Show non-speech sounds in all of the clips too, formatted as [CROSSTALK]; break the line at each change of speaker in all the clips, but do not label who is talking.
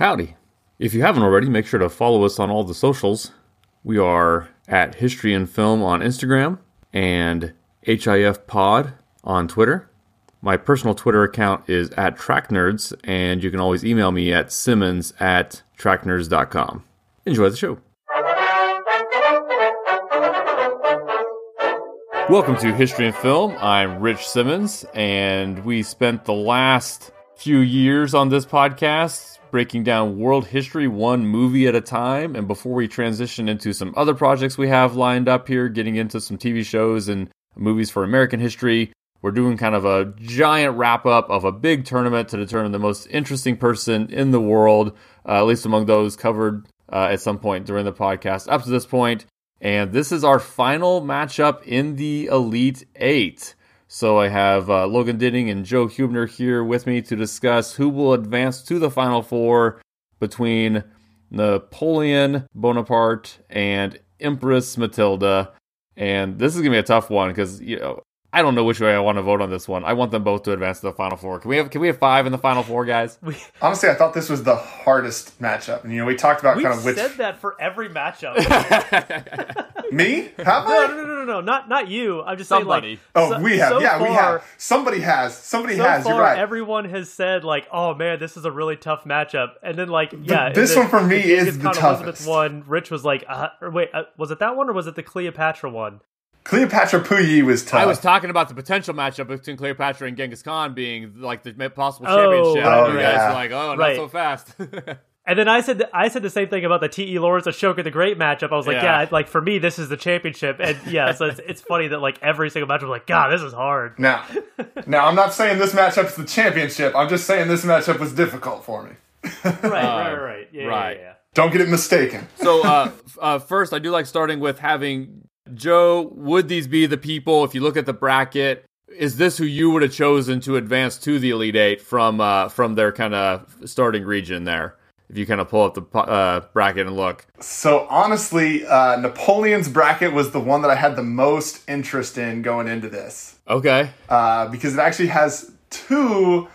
Howdy. If you haven't already, make sure to follow us on all the socials. We are at History and Film on Instagram and HIF Pod on Twitter. My personal Twitter account is at TrackNerds, and you can always email me at simmons at tracknerds.com. Enjoy the show. Welcome to History and Film. I'm Rich Simmons, and we spent the last few years on this podcast breaking down world history one movie at a time. And before we transition into some other projects we have lined up here, getting into some TV shows and movies for American history, we're doing kind of a giant wrap up of a big tournament to determine the most interesting person in the world, uh, at least among those covered uh, at some point during the podcast up to this point. And this is our final matchup in the Elite Eight. So I have uh, Logan Dinning and Joe Hubner here with me to discuss who will advance to the Final Four between Napoleon Bonaparte and Empress Matilda. And this is gonna be a tough one because you know I don't know which way I want to vote on this one. I want them both to advance to the final four. Can we have can we have five in the final four, guys? [LAUGHS]
Honestly, I thought this was the hardest matchup. And you know, we talked about kind of which
said that for every matchup. [LAUGHS]
me have
no,
I?
no, no, no, no, not not you. I'm just
Somebody.
saying, like,
Oh,
so-
we have.
so
yeah, we have. Somebody has. Somebody
So
has.
far,
You're right.
everyone has said like, "Oh man, this is a really tough matchup," and then like, yeah, and
this
then
one for me is
Genghis
the
Khan Elizabeth one. Rich was like, uh, or wait, uh, was it that one or was it the Cleopatra one?
Cleopatra Puyi was tough.
I was talking about the potential matchup between Cleopatra and Genghis Khan being like the possible
Oh,
championship.
right,
you
right.
guys
yeah.
were like, oh,
Right.
not so fast. [LAUGHS]
And then I said th- I said the same thing about the T. E. Lawrence Ashoka the Great matchup. I was like,
Yeah.
yeah, like for me, this is the championship, and yeah, so it's, it's funny that like every single match was like, God, this is hard.
now, [LAUGHS] now I'm not saying this matchup's the championship. I'm just saying this matchup was difficult for me.
Right, right, right, yeah,
right.
yeah, yeah.
Don't get it mistaken.
so uh, uh, first, I do like starting with having Joe. Would these be the people? If you look at the bracket, is this who you would have chosen to advance to the Elite Eight from uh, from their kind of starting region there? If you kind of pull up the uh, bracket and look,
So honestly, uh, Napoleon's bracket was the one that I had the most interest in going into this.
okay,
uh, because it actually has two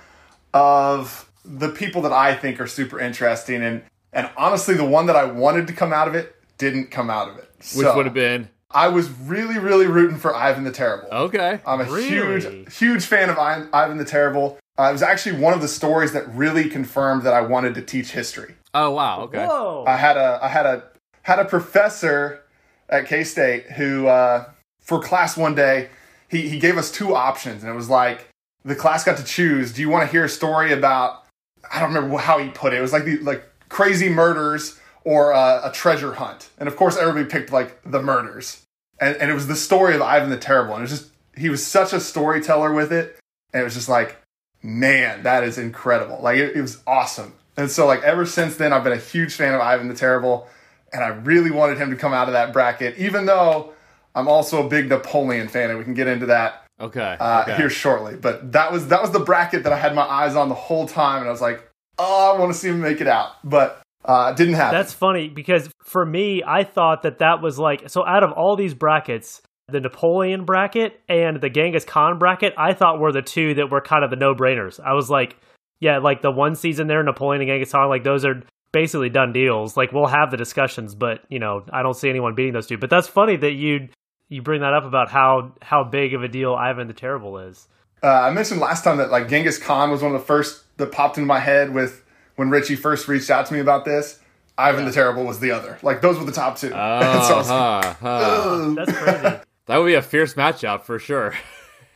of the people that I think are super interesting, and and honestly, the one that I wanted to come out of it didn't come out of it.
which
So,
would have been
I was really, really rooting for Ivan the Terrible.
okay.
I'm a
Really?
huge, huge fan of Ivan, Ivan the Terrible. Uh, it was actually one of the stories that really confirmed that I wanted to teach history.
Oh wow, okay.
Whoa,
I had a I had a had a professor at K State who uh, for class one day he he gave us two options and it was like the class got to choose. Do you want to hear a story about I don't remember how he put it. It was like the like crazy murders or uh, a treasure hunt. And of course everybody picked like the murders. And and it was the story of Ivan the Terrible. And it was just he was such a storyteller with it. And it was just like man, that is incredible. Like it, it was awesome. And so like ever since then, I've been a huge fan of Ivan the Terrible, and I really wanted him to come out of that bracket. Even though I'm also a big Napoleon fan, and we can get into that
Okay.
uh,
okay.
here shortly. But that was that was the bracket that I had my eyes on the whole time, and I was like, oh, I want to see him make it out, but uh, didn't happen.
That's funny because for me, I thought that that was like so. Out of all these brackets, the Napoleon bracket and the Genghis Khan bracket, I thought were the two that were kind of the no brainers. I was like, yeah, like the one season there, Napoleon and Genghis Khan, like those are basically done deals. Like we'll have the discussions, but you know, I don't see anyone beating those two. But that's funny that you you bring that up about how how big of a deal Ivan the Terrible is.
Uh, I mentioned last time that like Genghis Khan was one of the first that popped into my head with when Richie first reached out to me about this. Ivan the Terrible was the other. Like those were the top two.
Oh,
And so I was like,
huh, huh. [LAUGHS]
That's crazy.
That would be a fierce matchup for sure. [LAUGHS]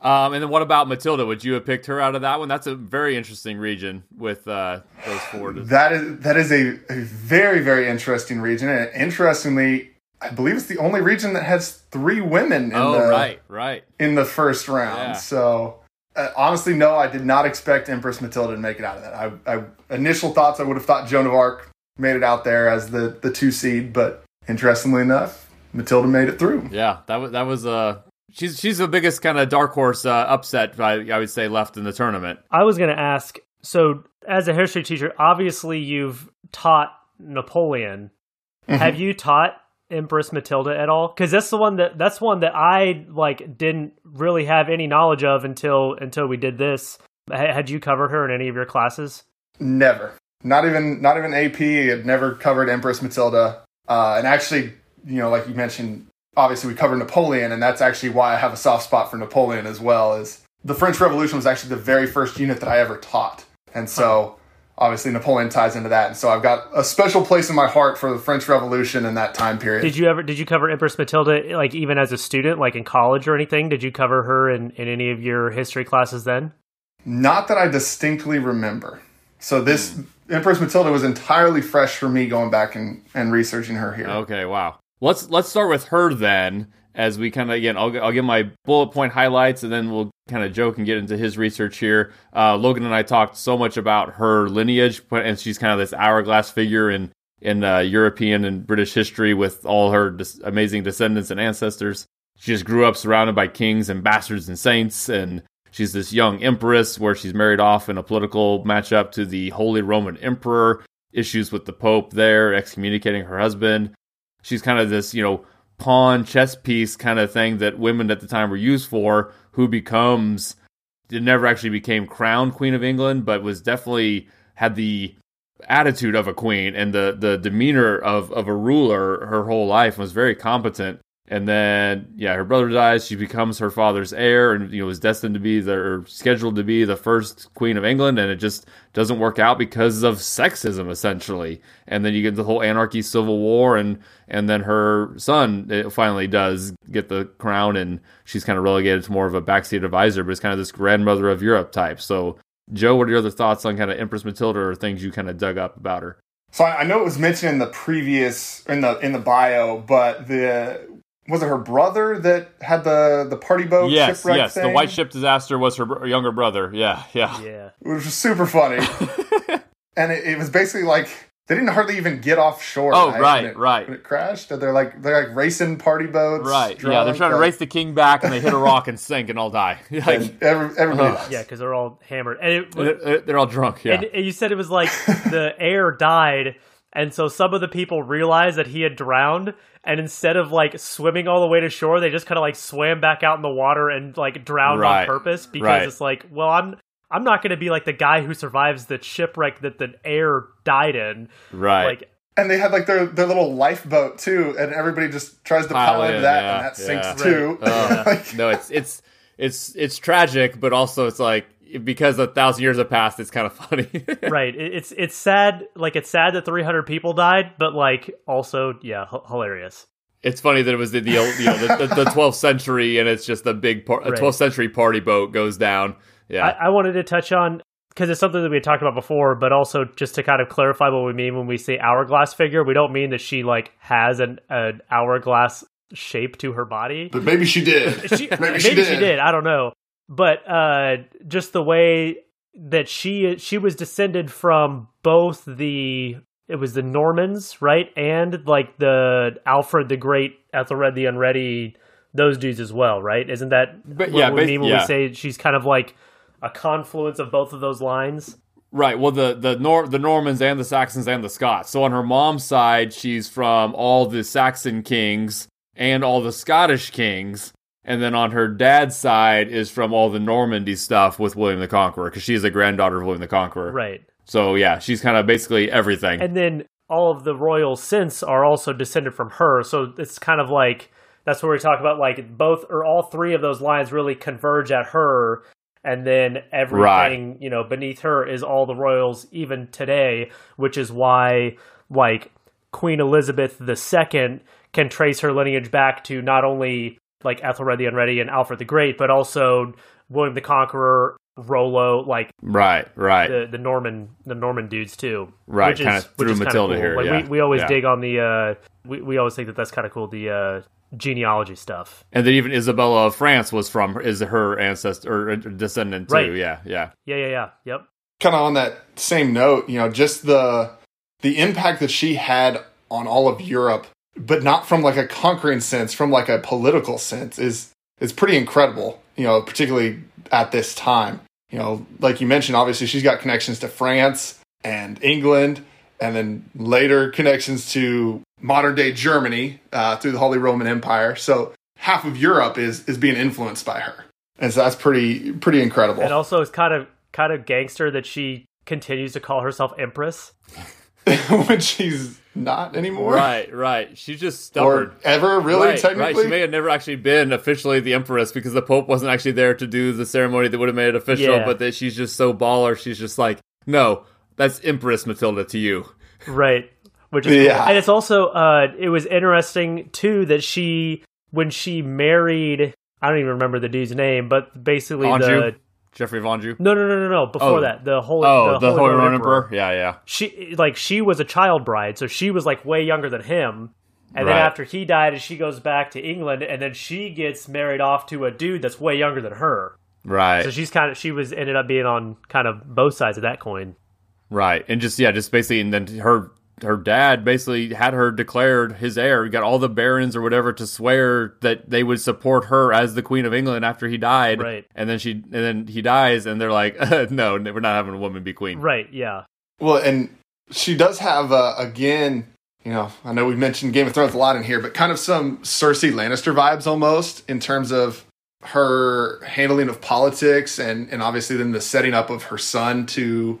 um, and then what about Matilda? Would you have picked her out of that one? That's a very interesting region with uh, those four.
That is that is a, a very very interesting region, and interestingly, I believe it's the only region that has three women in
oh,
the
right, right.
in the first round.
Yeah.
So uh, honestly, no, I did not expect Empress Matilda to make it out of that. I, I initial thoughts I would have thought Joan of Arc made it out there as the the two seed, but interestingly enough, Matilda made it through.
Yeah, that was that was Uh, she's she's the biggest kind of dark horse uh, upset I, I would say left in the tournament.
I was going to ask so, as a history teacher, obviously you've taught Napoleon. Have you taught Empress Matilda at all? Because that's the one that that's one that I like didn't really have any knowledge of until until we did this. Ha- Had you covered her in any of your classes?
Never. Not even not even AP had never covered Empress Matilda. Uh, and actually, you know, like you mentioned, obviously we covered Napoleon, and that's actually why I have a soft spot for Napoleon as well. Is the French Revolution was actually the very first unit that I ever taught, and so obviously Napoleon ties into that, and so I've got a special place in my heart for the French Revolution and that time period.
Did you ever did you cover Empress Matilda like even as a student, like in college or anything? Did you cover her in, in any of your history classes then?
Not that I distinctly remember. So this mm. Empress Matilda was entirely fresh for me going back and, and researching her here.
Okay, wow. Let's let's start with her then as we kind of again I'll, I'll give my bullet point highlights and then we'll kind of joke and get into his research here. Uh, logan and i talked so much about her lineage and she's kind of this hourglass figure in in uh, european and british history with all her dis- amazing descendants and ancestors. She just grew up surrounded by kings and bastards and saints and she's this young empress where she's married off in a political matchup to the holy roman emperor issues with the pope there excommunicating her husband. She's kind of this you know pawn chess piece kind of thing that women at the time were used for, who becomes it never actually became crowned Queen of England, but was definitely had the attitude of a queen and the the demeanor of of a ruler her whole life was very competent and then yeah her brother dies. She becomes her father's heir and you know was destined to be the scheduled to be the first queen of england. And it just doesn't work out because of sexism essentially. And then you get the whole anarchy civil war and and then her son finally does get the crown and she's kind of relegated to more of a backseat advisor but it's kind of this grandmother of europe type. So joe what are your other thoughts on kind of empress matilda or things you kind of dug up about her?
So I know it was mentioned in the previous in the in the bio, but the was it her brother that had the the party boat
yes,
shipwreck
yes.
thing?
The white ship disaster was her younger brother. Yeah, yeah,
yeah.
Which was super funny, [LAUGHS] and it, it, was basically like they didn't hardly even get offshore.
Oh, right,
it,
right.
When it crashed, and they're like they're like racing party boats.
Right. Drunk, yeah, they're trying like, to race the king back, and they hit a rock and sink and all die. [LAUGHS]
like every, everybody.
Uh, yeah, because they're all hammered, and it,
they're, they're all drunk. Yeah.
And, and you said it was like [LAUGHS] the heir died and so some of the people realized that he had drowned, and instead of like swimming all the way to shore, they just kind of like swam back out in the water and like drowned right. on purpose because right. it's like, well, I'm I'm not going to be like the guy who survives the shipwreck that the heir died in.
Right.
Like
and they had like their their little lifeboat too, and everybody just tries to pile, into that, yeah, and that sinks yeah. too.
Uh, [LAUGHS] like, no, it's it's it's it's tragic, but also it's like because a thousand years have passed, it's kind of funny. [LAUGHS]
right. It's it's sad. Like it's sad that 300 people died, but like also, yeah, h- hilarious.
It's funny that it was the the, you know, the, the, the 12th century, and it's just a big par- a 12th century party boat goes down. Yeah,
I, I wanted to touch on because it's something that we had talked about before, but also just to kind of clarify what we mean when we say hourglass figure, we don't mean that she like has an an hourglass shape to her body.
But maybe she did.
She, [LAUGHS] maybe, maybe she, did. she did. I don't know but uh, just the way that she she was descended from both the it was the Normans, right, and like the Alfred the Great, Ethelred the Unready, those dudes as well, right? Isn't that but, what yeah, we mean when yeah. we say she's kind of like a confluence of both of those lines?
Right. Well, the the Nor- the Normans and the Saxons and the Scots. So on her mom's side, she's from all the Saxon kings and all the Scottish kings, and then on her dad's side is from all the Normandy stuff with William the Conqueror because she's a granddaughter of William the Conqueror.
Right.
So yeah, she's kind of basically everything.
And then all of the royal since are also descended from her. So it's kind of like that's where we talk about like both or all three of those lines really converge at her and then everything right. you know beneath her is all the royals even today which is why like queen elizabeth ii can trace her lineage back to not only like Ethelred the Unready and Alfred the Great, but also William the Conqueror, Rollo, like
right, right,
the, the Norman, the Norman dudes too,
right? Kind of through Matilda
cool.
here.
Like
yeah.
we, we always
yeah.
dig on the, uh, we we always think that that's kind of cool. The uh, genealogy stuff,
and then even Isabella of France was from is her ancestor or descendant too. Right. Yeah, yeah,
yeah, yeah, yeah. Yep.
Kind of on that same note, you know, just the the impact that she had on all of Europe but not from like a conquering sense, from like a political sense, is is pretty incredible. You know, particularly at this time. You know, like you mentioned, obviously she's got connections to France and England, and then later connections to modern day Germany uh, through the Holy Roman Empire. So half of Europe is is being influenced by her, and so that's pretty pretty incredible.
And also, it's kind of kind of gangster that she continues to call herself Empress. [LAUGHS]
when she's not anymore.
Right, right. She's just stubborn.
Or ever really
right,
technically.
right. She may have never actually been officially the empress because the pope wasn't actually there to do the ceremony that would have made it official.
Yeah.
But that she's just so baller. She's just like, no, that's Empress Matilda to you.
Right. Which is
Yeah.
cool. and it's also uh it was interesting too that she when she married I don't even remember the dude's name, but basically the
Anjou? Geoffrey of Anjou.
no no no no no before
Oh.
that the holy
Oh, the, Holy
Roman
Roman Emperor. Yeah, yeah.
she like she was a child bride, so she was like way younger than him. And then after he died, she goes back to England, and then she gets married off to a dude that's way younger than her.
Right.
So she's kind of she was ended up being on kind of both sides of that coin.
Right, and just yeah, just basically, and then her her dad basically had her declared his heir. He got all the barons or whatever to swear that they would support her as the queen of England after he died.
Right.
and then she and then he dies, and they're like, [LAUGHS] no, we're not having a woman be queen.
Right? Yeah.
Well, and she does have uh, again. You know, I know we mentioned Game of Thrones a lot in here, but kind of some Cersei Lannister vibes almost in terms of her handling of politics and and obviously then the setting up of her son to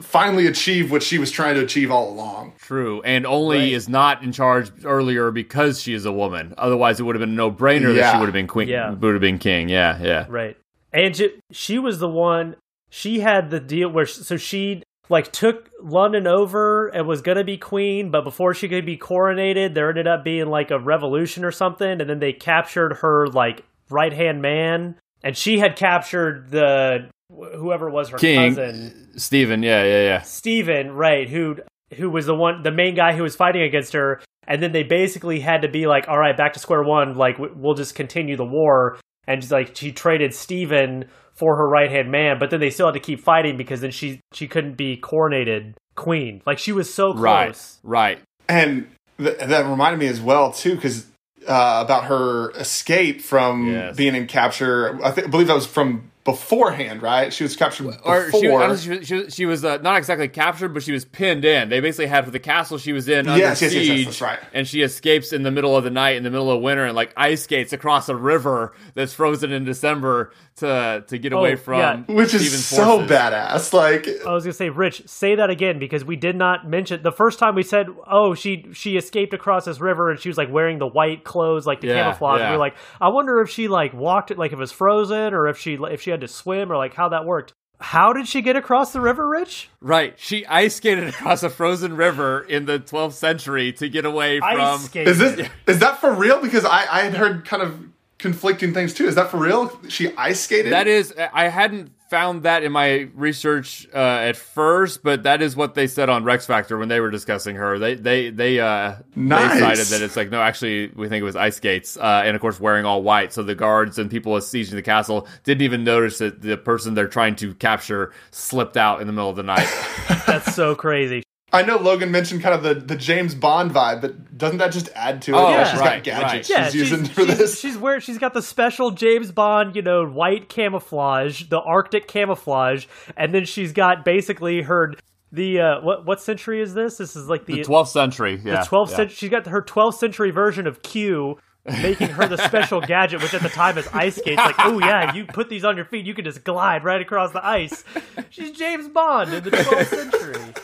finally achieve what she was trying to achieve all along.
True, and only
Right.
is not in charge earlier because she is a woman. Otherwise, it would have been a no brainer that she would have been queen.
Yeah.
would have been king. Yeah, yeah.
Right. And she, she was the one. She had the deal where so she like took London over and was gonna be queen, but before she could be coronated, there ended up being like a revolution or something, and then they captured her like right hand man, and she had captured the whoever was her
King
cousin
Stephen. Yeah, yeah, yeah.
Stephen, right, who who was the one the main guy who was fighting against her and then they basically had to be like all right, back to square one, like we'll just continue the war and just, like she traded Stephen for her right-hand man, but then they still had to keep fighting because then she she couldn't be coronated queen. Like she was so close.
Right, right.
And th- that reminded me as well too, because uh, about her escape from
Yes.
being in capture. I, think, I believe that was from beforehand, right? She was captured
Or
before.
she, she, was- she, she was uh, not exactly captured, but she was pinned in. They basically had the castle she was in under
Yes, yes, yes,
siege,
yes, that's right.
and she escapes in the middle of the night, in the middle of winter, and like ice skates across a river that's frozen in December to to get away
Oh,
from
yeah.
which is
Stephen's
so
forces.
badass. Like,
I was gonna say, Rich, say that again because we did not mention the first time we said, "Oh, she she escaped across this river and she was like wearing the white clothes, like the
Yeah,
camouflage."
yeah.
We were like, "I wonder if she like walked it, like if it was frozen, or if she if she had to swim, or like how that worked." How did she get across the river, Rich?
Right, she ice skated [LAUGHS] across a frozen river in the 12th century to get away from.
Ice
is this is that for real? Because I I had heard kind of conflicting things too. Is that for real? She ice skated.
That is, I hadn't found that in my research uh, at first, but that is what they said on Rex Factor when they were discussing her. They they they uh
Nice.
they cited that it's like no, actually we think it was ice skates, uh, and of course wearing all white, so the guards and people besieging the castle didn't even notice that the person they're trying to capture slipped out in the middle of the night. [LAUGHS]
That's so crazy.
I know Logan mentioned kind of the, the James Bond vibe, but doesn't that just add to it?
Oh,
yeah, she's
right,
got gadgets
Yeah,
she's, using
she's,
for
she's,
this.
she's where she's got the special James Bond, you know, white camouflage, the Arctic camouflage, and then she's got basically her the uh, what what century is this? This is like the,
the 12th century, yeah,
the 12th
yeah.
century. She's got her 12th century version of Q, making her the special [LAUGHS] gadget, which at the time is ice skates. Like, oh yeah, you put these on your feet, you can just glide right across the ice. She's James Bond in the 12th century.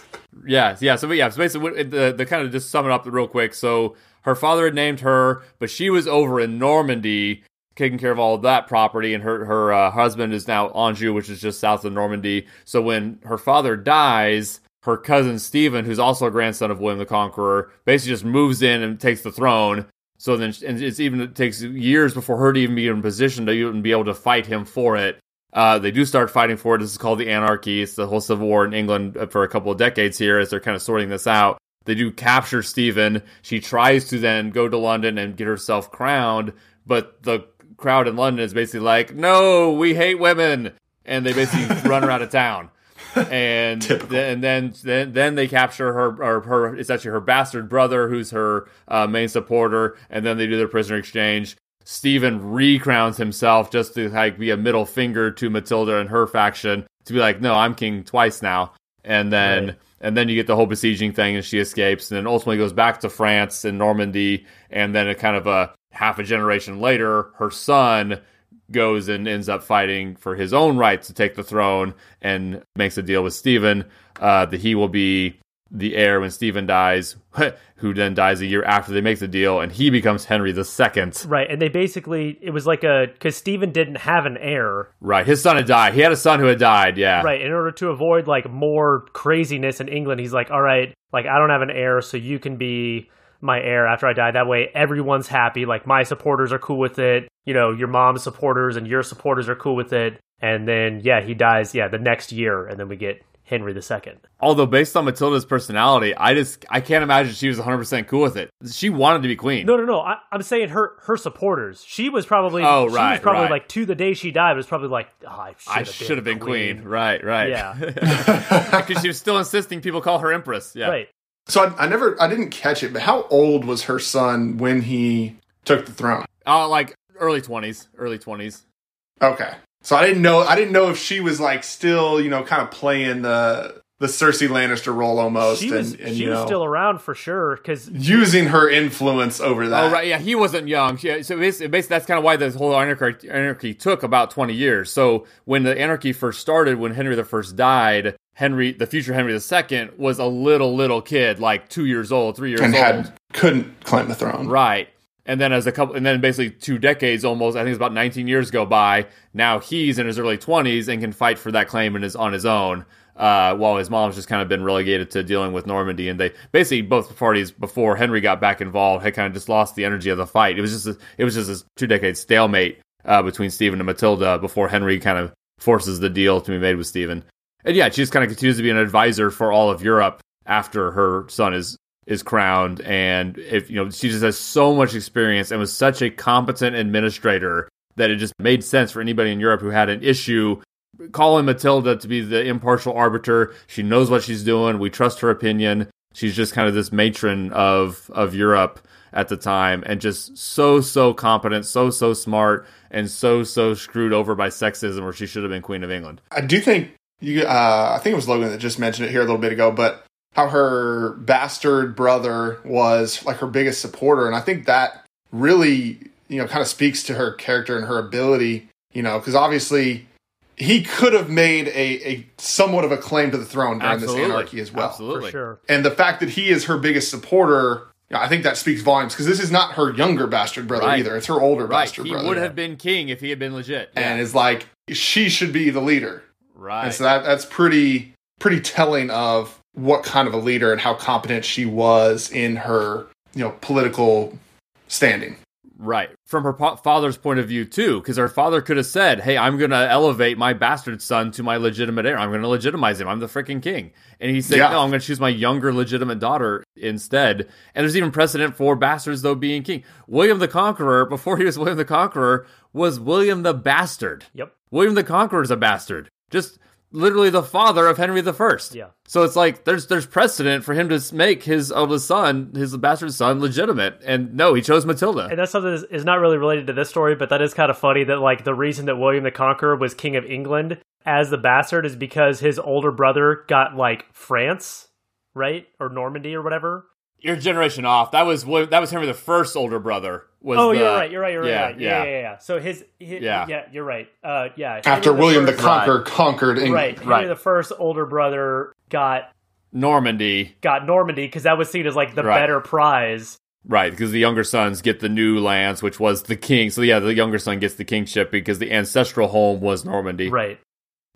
Yeah, yeah. So, yeah, so basically, the the kind of just sum it up real quick. So, her father had named her, but she was over in Normandy, taking care of all of that property, and her her uh, husband is now Anjou, which is just south of Normandy. So, when her father dies, her cousin Stephen, who's also a grandson of William the Conqueror, basically just moves in and takes the throne. So then, and it's even it takes years before her to even be in position to even be able to fight him for it. Uh, they do start fighting for it. This is called the Anarchy. It's the whole civil war in England for a couple of decades here as they're kind of sorting this out. They do capture Stephen. She tries to then go to London and get herself crowned, but the crowd in London is basically like, "No, we hate women," and they basically [LAUGHS] run her out of town. And then, and then then then they capture her or her. It's actually her bastard brother who's her uh, main supporter, and then they do their prisoner exchange. Stephen recrowns himself just to like be a middle finger to Matilda and her faction to be like, no, I'm king twice now. And then
Right.
and then you get the whole besieging thing, and she escapes, and then ultimately goes back to France and Normandy, and then a kind of a half a generation later, her son goes and ends up fighting for his own right to take the throne and makes a deal with Stephen uh, that he will be the heir when Stephen dies, [LAUGHS] who then dies a year after they make the deal, and he becomes Henry the Second.
Right, and they basically it was like a because Stephen didn't have an heir.
Right, his son had died. He had a son who had died. Yeah.
Right, in order to avoid like more craziness in England, he's like, all right, like I don't have an heir, so you can be my heir after I die. That way, everyone's happy. Like my supporters are cool with it. You know, your mom's supporters and your supporters are cool with it. And then yeah, he dies. Yeah, the next year, and then we get Henry II.
Although based on Matilda's personality, I just I can't imagine she was 100 percent cool with it. She wanted to be queen.
No, no, no. I, am saying her her supporters. She was probably
oh
right,
she
was probably
right.
like to the day she died was probably like oh, I
should have been,
been,
queen.
queen.
Right, right.
Yeah, [LAUGHS]
because she was still insisting people call her empress. Yeah,
right.
So I, I never I didn't catch it, but how old was her son when he took the throne?
Uh, like early 20s, early 20s.
Okay. So I didn't know I didn't know if she was like still, you know, kind of playing the the Cersei Lannister role almost,
She was
and, and
she
you
was
know,
still around for sure because
using her influence over that.
Oh right, yeah, he wasn't young. She- So basically, basically that's kind of why this whole anarchy, anarchy took about twenty years. So when the anarchy first started, when Henry the First died, Henry, the future Henry the Second, was a little little kid, like two years old, three years
and
old,
had couldn't claim the throne.
right. And then as a couple, and then basically two decades almost, I think it's about 19 years go by. Now he's in his early 20s and can fight for that claim and is on his own. Uh, while his mom's just kind of been relegated to dealing with Normandy, and they basically both parties before Henry got back involved had kind of just lost the energy of the fight. It was just a, it was just a two decade stalemate uh, between Stephen and Matilda before Henry kind of forces the deal to be made with Stephen. And yeah, she just kind of continues to be an advisor for all of Europe after her son is is crowned and if you know she just has so much experience and was such a competent administrator that it just made sense for anybody in Europe who had an issue calling Matilda to be the impartial arbiter. She knows what she's doing. We trust her opinion. She's just kind of this matron of of Europe at the time and just so so competent, so so smart and so so screwed over by sexism where she should have been queen of England.
I do think you. Uh, I think it was Logan that just mentioned it here a little bit ago, but how her bastard brother was like her biggest supporter, and I think that really, you know, kind of speaks to her character and her ability. You know, because obviously he could have made a, a somewhat of a claim to the throne during
Absolutely.
this anarchy as well.
Absolutely.
for sure.
And the fact that he is her biggest supporter, I think that speaks volumes because this is not her younger bastard brother
Right.
either; it's her older
Right.
bastard
He
brother.
He would have been king if he had been legit.
and
Yeah.
is like she should be the leader.
right.
And so that that's pretty pretty telling of what kind of a leader and how competent she was in her you know political standing.
Right. From her po- father's point of view, too, because her father could have said, Hey, I'm going to elevate my bastard son to my legitimate heir. I'm going to legitimize him. I'm the freaking king. And he said,
Yeah.
No, I'm going to choose my younger legitimate daughter instead. And there's even precedent for bastards, though, being king. William the Conqueror, before he was William the Conqueror, was William the Bastard.
Yep.
William the Conqueror is a bastard. Just literally the father of Henry the First.
Yeah.
So it's like there's there's precedent for him to make his eldest son, his bastard son, legitimate. And no, he chose Matilda.
And that's something that is, is not really related to this story, but that is kind of funny that like the reason that William the Conqueror was king of England as the bastard is because his older brother got like France, right, or Normandy or whatever.
Your generation off. That was that was Henry the First older brother. Was
Oh,
the-
you're right. You're right. You're
yeah,
right. Yeah, yeah, yeah, yeah. So his, his
Yeah.
yeah. you're right. Uh, yeah.
After
Henry
William the
First-
Conqueror conquered England.
right? Henry
Right.
the First older brother got
Normandy,
got Normandy because that was seen as like the
Right.
better prize.
right? Because the younger sons get the new lands, which was the king. So yeah, the younger son gets the kingship because the ancestral home was Normandy.
Right.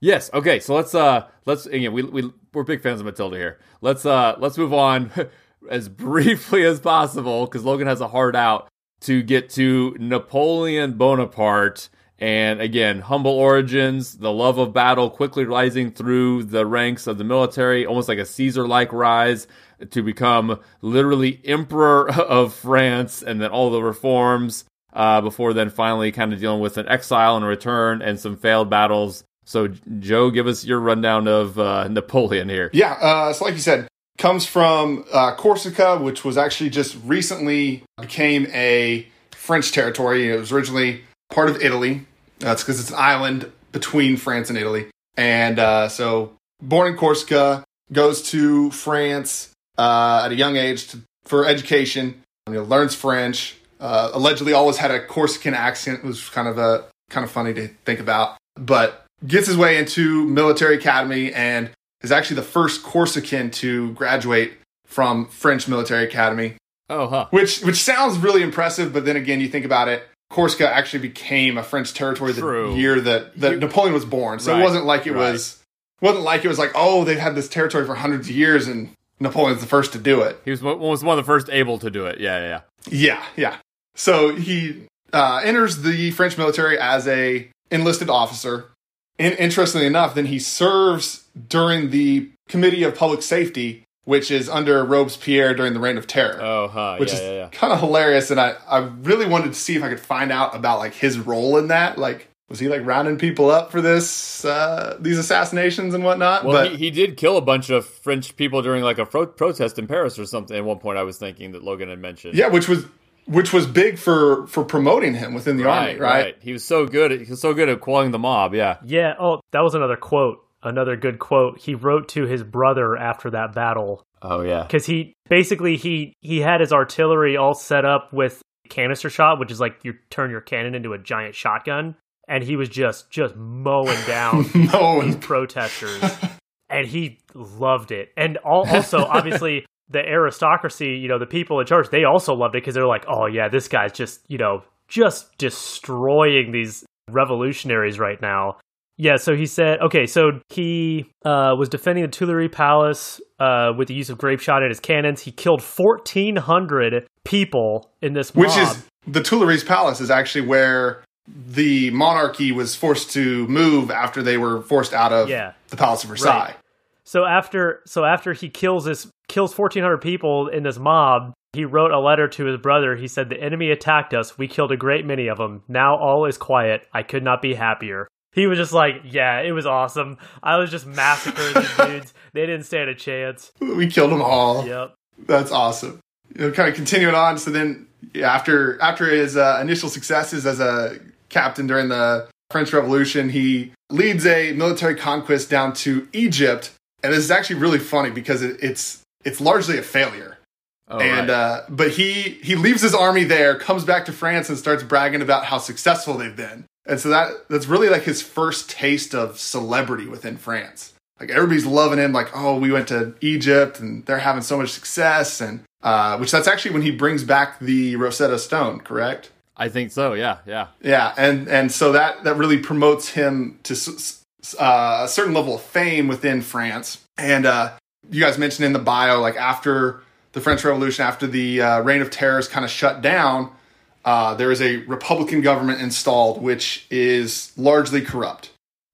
Yes. Okay. So let's uh let's again we we we're big fans of Matilda here. Let's uh let's move on [LAUGHS] as briefly as possible because Logan has a hard out to get to Napoleon Bonaparte. And again, humble origins, the love of battle quickly rising through the ranks of the military, almost like a Caesar like rise to become literally emperor [LAUGHS] of France, and then all the reforms uh, before then finally kind of dealing with an exile and a return and some failed battles. So, Joe, give us your rundown of uh, Napoleon here.
Yeah, uh, so like you said, comes from uh, Corsica, which was actually just recently became a French territory. It was originally part of Italy. That's because it's an island between France and Italy. And uh, so, born in Corsica, goes to France uh, at a young age to, for education. You know, learns French. Uh, allegedly, always had a Corsican accent. Which was kind of a kind of funny to think about. But gets his way into military academy and is actually the first Corsican to graduate from French military academy.
Oh, huh.
Which which sounds really impressive, but then again, you think about it. Corsica actually became a French territory
True.
the year that, that Napoleon was born. So
Right,
it wasn't like it
right.
was wasn't like it was like oh they've had this territory for hundreds of years and Napoleon's the first to do it.
He was, one- was one of the first able to do it. Yeah, yeah, yeah.
Yeah, yeah. So he uh, enters the French military as a enlisted officer. And interestingly enough, then he serves during the Committee of Public Safety, which is under Robespierre during the Reign of Terror.
Oh, huh.
which
yeah,
is
yeah, yeah.
kind of hilarious. And I, I really wanted to see if I could find out about like his role in that. Like, was he like rounding people up for this uh, these assassinations and whatnot?
Well,
but
he, he did kill a bunch of French people during like a pro- protest in Paris or something. At one point, I was thinking that Logan had mentioned.
yeah, which was which was big for for promoting him within the army, right?
He was so good. At, he was so good at quelling the mob. Yeah.
Yeah. Oh, that was another quote. Another good quote. He wrote to his brother after that battle
Oh yeah.
because he basically he he had his artillery all set up with canister shot, which is like you turn your cannon into a giant shotgun, and he was just just mowing down [LAUGHS]
mowing.
these protesters, and he loved it. And al- also, obviously, [LAUGHS] the aristocracy, you know, the people in charge, they also loved it because they're like, oh yeah, this guy's just you know just destroying these revolutionaries right now. Yeah, so he said, okay, so he uh, was defending the Tuileries Palace uh, with the use of grape shot and his cannons. He killed 1,400 people in this mob.
which is the Tuileries Palace is actually where the monarchy was forced to move after they were forced out of
Yeah.
the Palace of Versailles.
So after so after he kills this kills 1400 people in this mob, he wrote a letter to his brother. He said the enemy attacked us. We killed a great many of them. Now all is quiet. I could not be happier. He was just like, yeah, it was awesome. I was just massacring these [LAUGHS] dudes. They didn't stand a chance.
We killed them all.
Yep.
That's awesome. You know, kind of continuing on. So then, after after his uh, initial successes as a captain during the French Revolution, he leads a military conquest down to Egypt, and this is actually really funny because it, it's it's largely a failure.
Oh,
and
right.
uh, but he he leaves his army there, comes back to France, and starts bragging about how successful they've been. And so that that's really like his first taste of celebrity within France. Like everybody's loving him. Like oh, we went to Egypt and they're having so much success, and uh, which that's actually when he brings back the Rosetta Stone, correct?
I think so. Yeah, yeah.
Yeah, and and so that that really promotes him to uh, a certain level of fame within France. And uh, you guys mentioned in the bio, like after the French Revolution, after the uh, Reign of Terror is kind of shut down, uh, there is a Republican government installed, which is largely corrupt.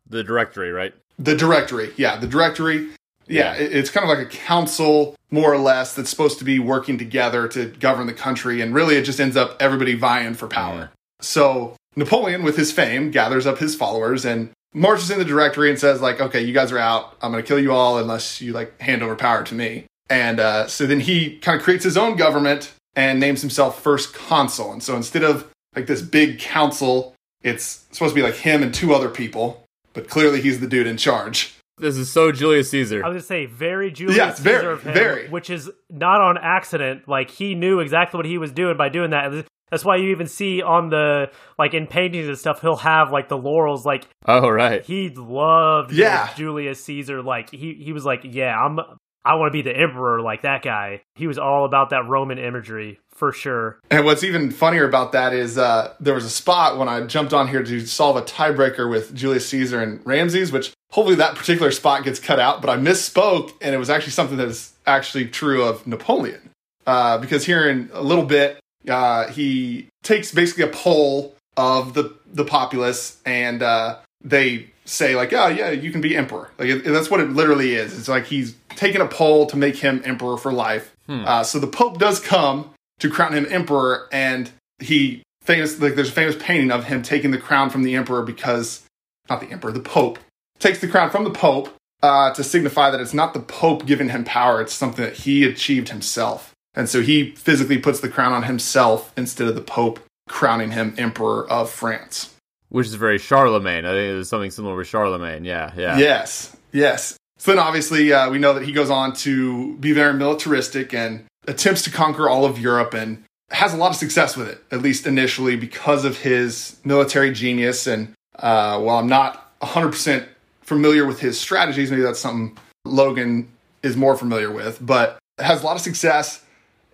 The directory, right?
The Directory, yeah, the Directory. Yeah,
Yeah.
it- it's kind of like a council, more or less, that's supposed to be working together to govern the country, and really it just ends up everybody vying for power. So Napoleon, with his fame, gathers up his followers and marches in the Directory and says, like, okay, you guys are out. I'm going to kill you all unless you like hand over power to me. And uh, so then he kind of creates his own government and names himself first consul. And so instead of like this big council, it's supposed to be like him and two other people, but clearly he's the dude in charge.
This is so Julius Caesar.
I was gonna say very Julius
Yes,
Caesar
very,
of him,
very.
which is not on accident. Like he knew exactly what he was doing by doing that. That's why you even see on the like in paintings and stuff, he'll have like the laurels. Like
oh, right.
he loved
Yeah.
Julius Caesar. Like he he was like, yeah, I'm I want to be the emperor like that guy. He was all about that Roman imagery for sure.
And what's even funnier about that is uh, there was a spot when I jumped on here to solve a tiebreaker with Julius Caesar and Ramses, which hopefully that particular spot gets cut out, but I misspoke, and it was actually something that is actually true of Napoleon. Uh, because here in a little bit, uh, he takes basically a poll of the, the populace, and uh, they say, like, oh, yeah, you can be emperor. Like, it, that's what it literally is. It's like he's taking a poll to make him emperor for life. Uh, so the Pope does come to crown him emperor, and he famous like there's a famous painting of him taking the crown from the emperor because not the emperor, the Pope takes the crown from the Pope uh, to signify that it's not the Pope giving him power; it's something that he achieved himself, and so he physically puts the crown on himself instead of the Pope crowning him emperor of France.
Which is very Charlemagne. I think there's something similar with Charlemagne. Yeah, yeah.
Yes, yes. So then obviously uh, we know that he goes on to be very militaristic and attempts to conquer all of Europe and has a lot of success with it, at least initially, because of his military genius. And uh, while I'm not 100% familiar with his strategies, maybe that's something Logan is more familiar with, but has a lot of success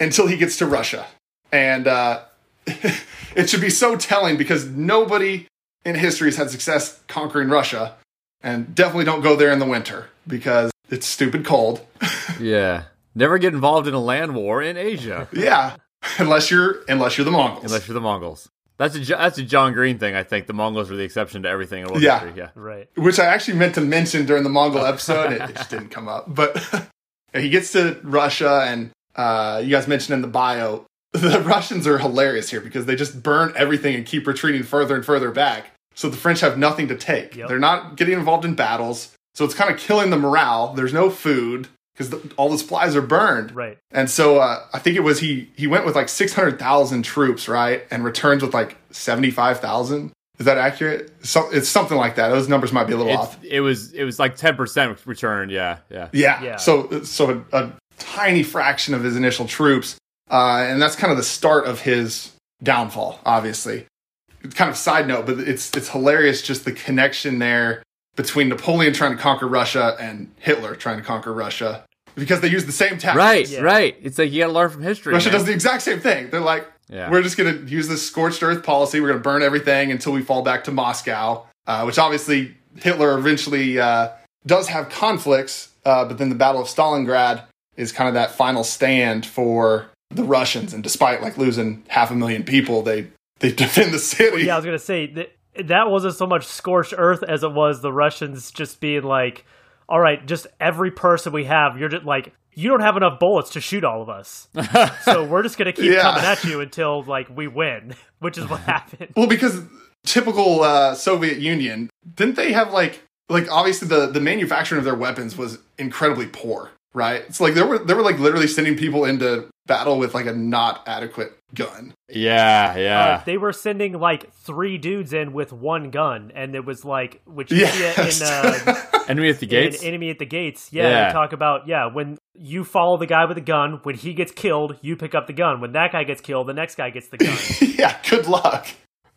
until he gets to Russia. And uh, [LAUGHS] it should be so telling because nobody in history has had success conquering Russia. And definitely don't go there in the winter because it's stupid cold. [LAUGHS]
Yeah. Never get involved in a land war in Asia
yeah, [LAUGHS] unless you're unless you're the Mongols.
unless you're the Mongols. That's a that's a John Green thing. I think the Mongols are the exception to everything in world
Yeah.
history. Yeah.
Right.
which I actually meant to mention during the Mongol episode. It, it just didn't come up. But he gets to Russia, and uh, you guys mentioned in the bio, [LAUGHS] the Russians are hilarious here because they just burn everything and keep retreating further and further back. So the French have nothing to take.
Yep.
They're not getting involved in battles. So it's kind of killing the morale. There's no food because all the supplies are burned.
Right.
And so uh, I think it was he he went with like six hundred thousand troops, right, and returns with like seventy five thousand. Is that accurate? So it's something like that. Those numbers might be a little off.
It was it was like ten percent returned. Yeah, yeah.
Yeah.
Yeah.
So so a, a tiny fraction of his initial troops, uh, and that's kind of the start of his downfall. Obviously, it's kind of side note, but it's it's hilarious just the connection there between Napoleon trying to conquer Russia and Hitler trying to conquer Russia because they use the same tactics.
Right,
Yeah.
right. It's like you got to learn from history.
Russia
man.
does the exact same thing. They're like,
Yeah.
we're just going to use this scorched earth policy. We're going to burn everything until we fall back to Moscow, uh, which obviously Hitler eventually uh, does have conflicts, uh, but then the Battle of Stalingrad is kind of that final stand for the Russians. And despite like losing half a million people, they they [LAUGHS] defend the city.
Yeah, I was gonna say that that wasn't so much scorched earth as it was the Russians just being like, "All right, just every person we have, you're just like." You don't have enough bullets to shoot all of us, [LAUGHS] so we're just gonna keep
Yeah.
coming at you until like we win, [LAUGHS] which is what happened.
Well, because typical uh, Soviet Union, didn't they have like like obviously the the manufacturing of their weapons was incredibly poor, right? It's like they were they were like literally sending people into battle with like a not adequate gun.
Yeah, yeah.
Uh, they were sending like three dudes in with one gun, and it was like, which you see it
Yes.
in uh, [LAUGHS]
Enemy at the gates.
in Enemy at the Gates. Yeah,
Yeah.
talk about yeah when you follow the guy with the gun. When he gets killed, you pick up the gun. When that guy gets killed, the next guy gets the gun. [LAUGHS]
yeah, good luck. [LAUGHS]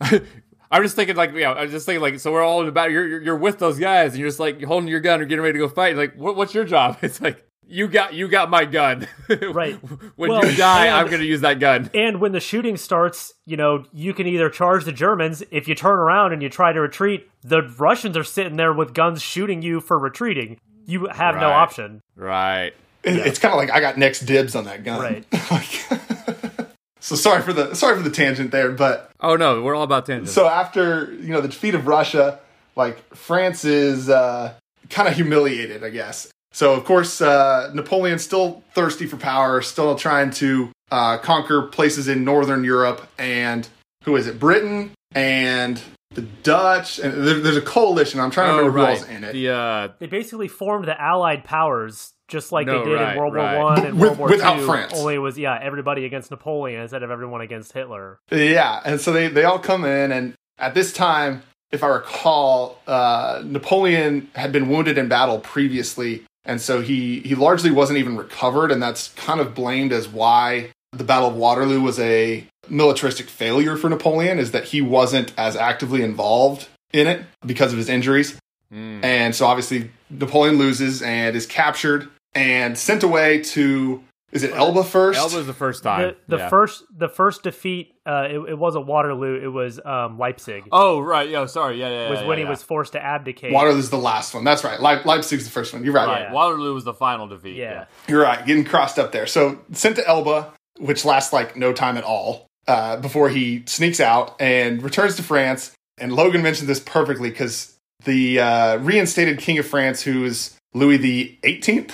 I'm just thinking like, yeah, I'm just thinking like, so we're all in about you're, you're you're with those guys and you're just like holding your gun or getting ready to go fight. Like, what, what's your job? It's like you got you got my gun. [LAUGHS]
Right.
when
Well,
you die,
and-
I'm going to use that gun.
And when the shooting starts, you know, you can either charge the Germans. If you turn around and you try to retreat, the Russians are sitting there with guns shooting you for retreating. You have no option.
Right.
It- It's kind of like I got next dibs on that gun.
Right. [LAUGHS]
So sorry for the sorry for the tangent there, but
Oh no, we're all about tangents.
so after you know the defeat of Russia, like France is uh, kind of humiliated, I guess. So of course uh, Napoleon's still thirsty for power, still trying to uh, conquer places in Northern Europe, and who is it? Britain and the Dutch, and there, there's a coalition. I'm trying to
oh
remember
right.
who all's in it.
The uh,
They basically formed the Allied powers, just like
No,
they did
right,
in World
right.
War One and
With-
World War
without
Two.
France.
Only it was yeah everybody against Napoleon instead of everyone against Hitler.
Yeah, and so they they all come in, and at this time, if I recall, uh, Napoleon had been wounded in battle previously, and so he he largely wasn't even recovered, and that's kind of blamed as why the Battle of Waterloo was a militaristic failure for Napoleon, is that he wasn't as actively involved in it because of his injuries.
mm,
And so obviously Napoleon loses and is captured and sent away to is it Elba first?
Elba's the first time.
The, the
yeah.
first the first defeat, uh, it, it wasn't Waterloo, it was um, Leipzig.
Oh right, yeah. sorry, yeah, yeah.
was
yeah,
when
yeah.
he was forced to abdicate.
Waterloo's the last one. That's right. Leip- Leipzig's the first one. You're right.
Right.
Yeah.
Waterloo was the final defeat.
yeah.
You're right. Getting crossed up there. So sent to Elba, which lasts like no time at all, uh, before he sneaks out and returns to France. And Logan mentioned this perfectly because the uh, reinstated king of France, who is Louis the 18th,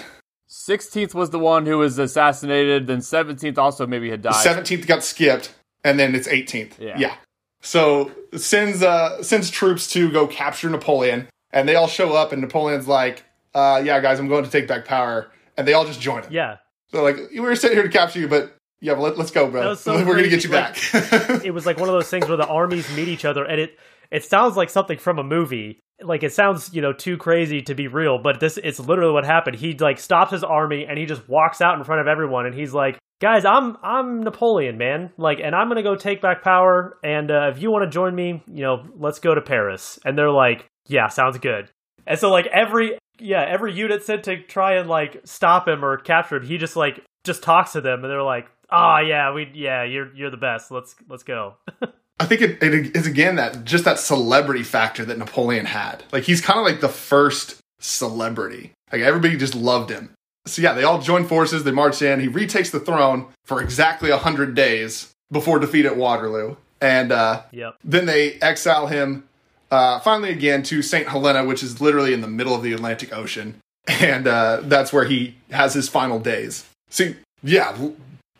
Sixteenth was the one who was assassinated. Then seventeenth also maybe had
the
died.
17th got skipped, and then it's 18th.
Yeah.
So sends uh, sends troops to go capture Napoleon, and they all show up, and Napoleon's like, uh, "Yeah, guys, I'm going to take back power," and they all just join him.
Yeah.
So like, we were sitting here to capture you, but yeah, let, let's go, bro.
so [LAUGHS]
we're gonna get you
Like-
back.
It was like one of those things where the armies meet each other and it it sounds like something from a movie. Like it sounds you know too crazy to be real but this it's literally what happened. He like stops his army and he just walks out in front of everyone and he's like guys i'm i'm napoleon man. Like and i'm gonna go take back power and uh, if you want to join me you know let's go to paris. And they're like yeah sounds good. And so like every yeah every unit sent to try and like stop him or capture him he just like just talks to them and they're like oh yeah we yeah you're you're the best. Let's let's go [LAUGHS]
I think it, it is again that just that celebrity factor that Napoleon had. Like he's kind of like the first celebrity. Like everybody just loved him. So yeah, they all join forces. They march in. He retakes the throne for exactly a hundred days before defeat at Waterloo, and uh,
yep.
then they exile him uh, finally again to Saint Helena, which is literally in the middle of the Atlantic Ocean, [LAUGHS] and uh, that's where he has his final days. See, yeah,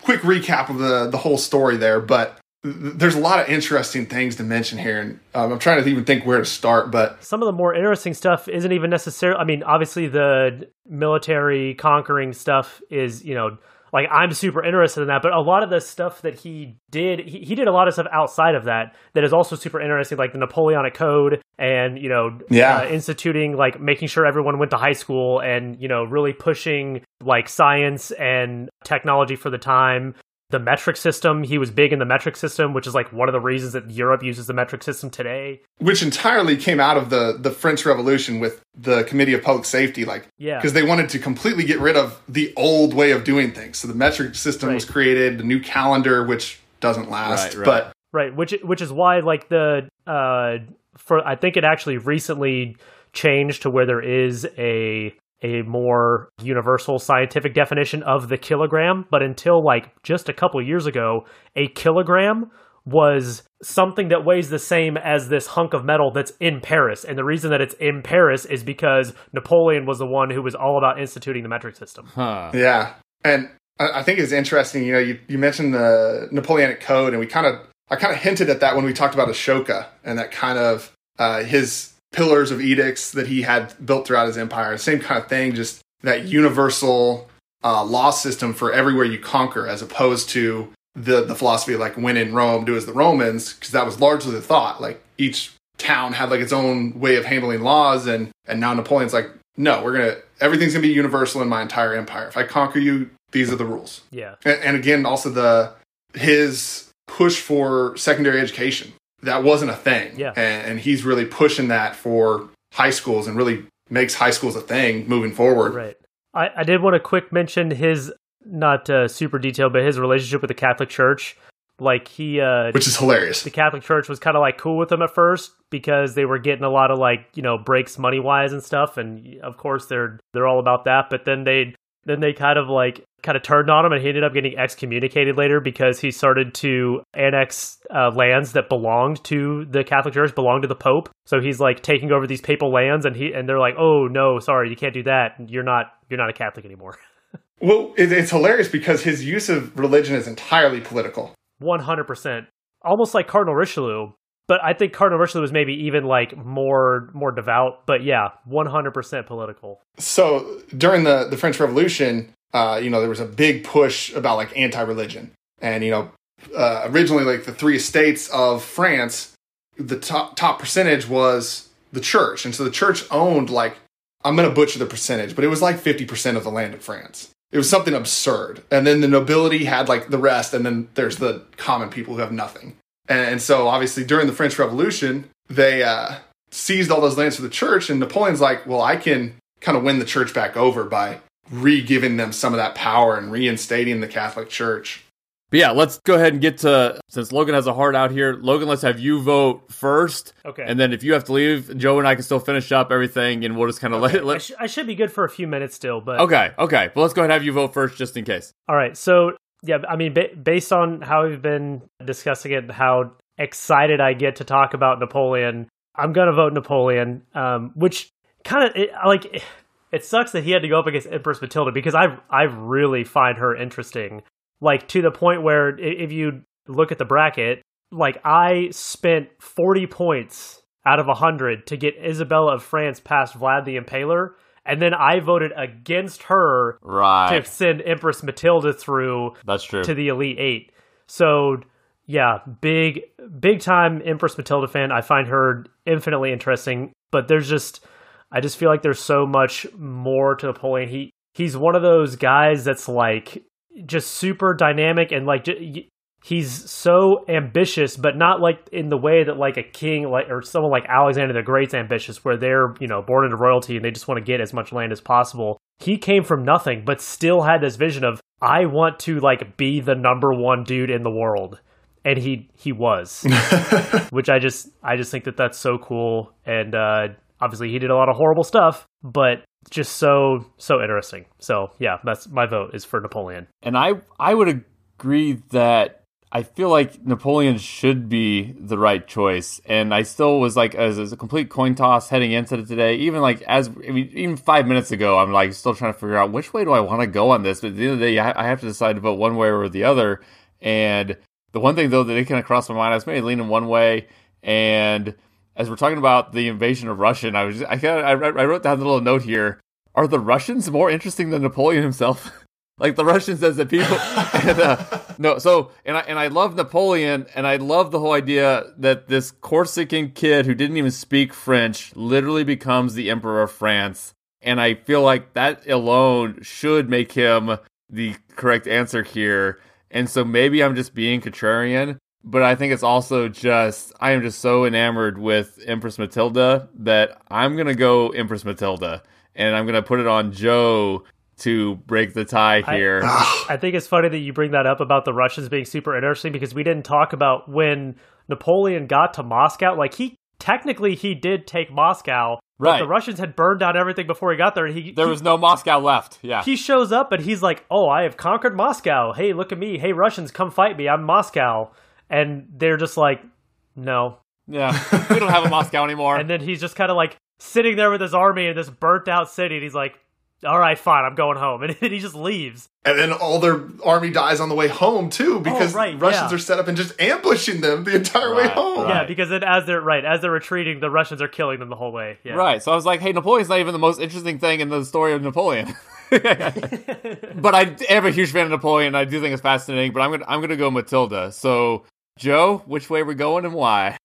quick recap of the the whole story there, but there's a lot of interesting things to mention here, and um, I'm trying to even think where to start. But
some of the more interesting stuff isn't even necessarily. I mean, obviously the military conquering stuff is, you know, like I'm super interested in that. But a lot of the stuff that he did, he, he did a lot of stuff outside of that that is also super interesting, like the Napoleonic Code, and you know,
yeah,
uh, instituting like making sure everyone went to high school, and you know, really pushing like science and technology for the time the metric system. He was big in the metric system, which is like one of the reasons that Europe uses the metric system today.
Which entirely came out of the the French Revolution with the Committee of Public Safety, like
yeah,
because they wanted to completely get rid of the old way of doing things. So the metric system right. was created, the new calendar, which doesn't last, right, right. but
right, which which is why like the uh for I think it actually recently changed to where there is a a more universal scientific definition of the kilogram, but until like just a couple years ago, a kilogram was something that weighs the same as this hunk of metal that's in Paris. And the reason that it's in Paris is because Napoleon was the one who was all about instituting the metric system.
Huh.
Yeah. And I think it's interesting, you know, you, you mentioned the Napoleonic Code, and we kind of, I kind of hinted at that when we talked about Ashoka and that kind of uh, his pillars of edicts that he had built throughout his empire. Same kind of thing, just that universal uh, law system for everywhere you conquer, as opposed to the the philosophy of like when in Rome, do as the Romans, because that was largely the thought. Like each town had like its own way of handling laws, and and now Napoleon's like, no, we're gonna everything's gonna be universal in my entire empire. If I conquer you, these are the rules.
Yeah,
and, and again, also the his push for secondary education that wasn't a thing.
Yeah.
And, and, he's really pushing that for high schools and really makes high schools a thing moving forward.
Right. I, I did want to quick mention his not uh, super detailed, but his relationship with the Catholic Church. Like he, uh,
which is hilarious.
The Catholic Church was kind of like cool with him at first because they were getting a lot of like you know breaks money wise and stuff, and of course they're they're all about that. But then they then they kind of like kind of turned on him and he ended up getting excommunicated later because he started to annex uh, lands that belonged to the Catholic Church, belonged to the Pope. So he's like taking over these papal lands and he and they're like, "Oh no, sorry, you can't do that. You're not you're not a Catholic anymore." [LAUGHS]
well, it, it's hilarious because his use of religion is entirely political.
100%. Almost like Cardinal Richelieu, but I think Cardinal Richelieu was maybe even like more more devout. But yeah, one hundred percent political.
So during the the French Revolution, uh, you know, there was a big push about like anti-religion, and you know, uh, originally like the three estates of France, the top top percentage was the church, and so the church owned like I'm going to butcher the percentage, but it was like fifty percent of the land of France. It was something absurd, and then the nobility had like the rest, and then there's the common people who have nothing. And so obviously during the French Revolution, they uh, seized all those lands for the church, and Napoleon's like, well, I can kind of win the church back over by re-giving them some of that power and reinstating the Catholic Church.
But yeah, let's go ahead and get to since Logan has a heart out here. Logan, let's have you vote first.
Okay.
And then if you have to leave, Joe and I can still finish up everything, and we'll just kind of okay. let. let... I,
sh- I, should be good for a few minutes still, but
okay, okay. But let's go ahead and have you vote first, just in case.
All right. So yeah, I mean, ba- based on how we've been discussing it, how excited I get to talk about Napoleon. I'm gonna vote Napoleon, um, which kind of like it sucks that he had to go up against Empress Matilda because I I really find her interesting, like to the point where if you look at the bracket, like I spent 40 points out of 100 to get Isabella of France past Vlad the Impaler. And then I voted against her
right.
to send Empress Matilda through
That's true.
to the Elite Eight. So yeah, big big time Empress Matilda fan. I find her infinitely interesting. but there's just I just feel like there's so much more to Napoleon. He he's one of those guys that's like just super dynamic and like he's so ambitious, but not like in the way that like a king like or someone like Alexander the Great's ambitious, where they're you know born into royalty and they just want to get as much land as possible. He came from nothing, but still had this vision of I want to like be the number one dude in the world, and he he was, [LAUGHS] which I just I just think that that's so cool, and uh, obviously he did a lot of horrible stuff, but just so so interesting. So yeah, that's my vote is for Napoleon.
And I I would agree that I feel like Napoleon should be the right choice, and I still was like as, as a complete coin toss heading into today. Even like as I mean, even five minutes ago, I'm like still trying to figure out which way do I want to go on this. But at the end of the day, I have to decide to vote one way or the other. And the one thing though that it kind of crossed my mind, I was maybe leaning one way, and as we're talking about the invasion of Russia, I was just, I kind of I, I wrote down a little note here. Are the Russians more interesting than Napoleon himself? [LAUGHS] Like the Russians says that people. [LAUGHS] And, uh, no so and I and I love Napoleon and I love the whole idea that this Corsican kid who didn't even speak French literally becomes the emperor of France. And I feel like that alone should make him the correct answer here. And so maybe I'm just being contrarian but I think it's also just I am just so enamored with Empress Matilda that I'm going to go Empress Matilda and I'm going to put it on Joe to break the tie here.
I, I, think it's funny that you bring that up about the Russians being super interesting because we didn't talk about when Napoleon got to Moscow. Like he technically he did take Moscow, right? the Russians had burned down everything before he got there. He
there
he,
was no Moscow left. Yeah,
he shows up and he's like, "Oh, I have conquered Moscow. Hey, look at me. Hey, Russians, come fight me. I'm Moscow." And they're just like, "No."
Yeah, we don't have a Moscow anymore. [LAUGHS]
And then he's just kind of like sitting there with his army in this burnt out city, and he's like, all right, fine, I'm going home. [LAUGHS] And he just leaves.
And then all their army dies on the way home too, oh, because oh, right, Russians yeah. are set up and just ambushing them the entire right, way home.
Right. Yeah, because then as they're right, as they're retreating, the Russians are killing them the whole way. Yeah.
Right. So I was like, hey, Napoleon's not even the most interesting thing in the story of Napoleon. [LAUGHS] but I am a huge fan of Napoleon. I do think it's fascinating. But I'm gonna I'm gonna go Matilda. So Joe, which way we're going and why?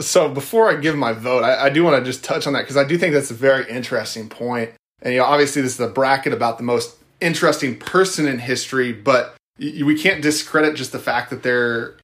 So before I give my vote, I, I do want to just touch on that because I do think that's a very interesting point. And you know, obviously, this is a bracket about the most interesting person in history, but we can't discredit just the fact that they're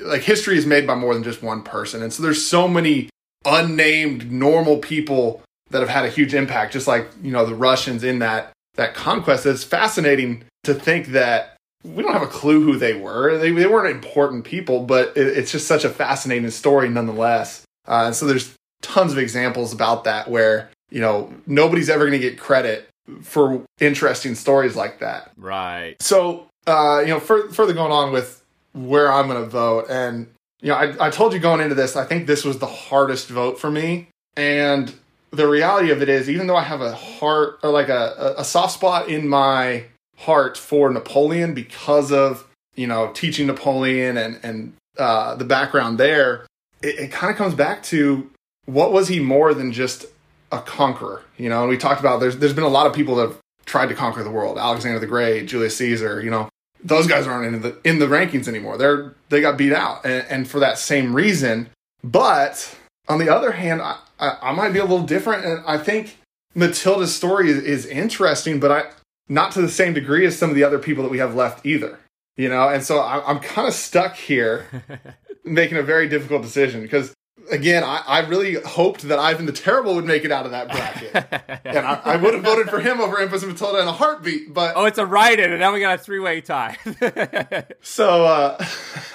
like history is made by more than just one person. And so there's so many unnamed normal people that have had a huge impact, just like, you know, the Russians in that that conquest. It's fascinating to think that we don't have a clue who they were. They, they weren't important people, but it, it's just such a fascinating story nonetheless. Uh, and so there's tons of examples about that where you know, nobody's ever going to get credit for interesting stories like that.
Right.
So, uh, you know, further going on with where I'm going to vote, and, you know, I, I told you going into this, I think this was the hardest vote for me. And the reality of it is, even though I have a heart or like a, a soft spot in my heart for Napoleon because of, you know, teaching Napoleon and, and uh, the background there, it, it kind of comes back to what was he more than just a conqueror. You know, and we talked about there's there's been a lot of people that have tried to conquer the world. Alexander the Great, Julius Caesar. You know, those guys aren't in the in the rankings anymore. They're they got beat out, and, and for that same reason. But on the other hand, I, I, I might be a little different, and I think Matilda's story is, is interesting, but I not to the same degree as some of the other people that we have left either. You know, and so I, I'm kind of stuck here, [LAUGHS] making a very difficult decision because again, I, I, really hoped that Ivan the Terrible would make it out of that bracket, [LAUGHS] and I, I, would have voted for him over Empress Matilda in a heartbeat. But
oh, it's a write-in, and now we got a three-way tie. [LAUGHS]
so, uh,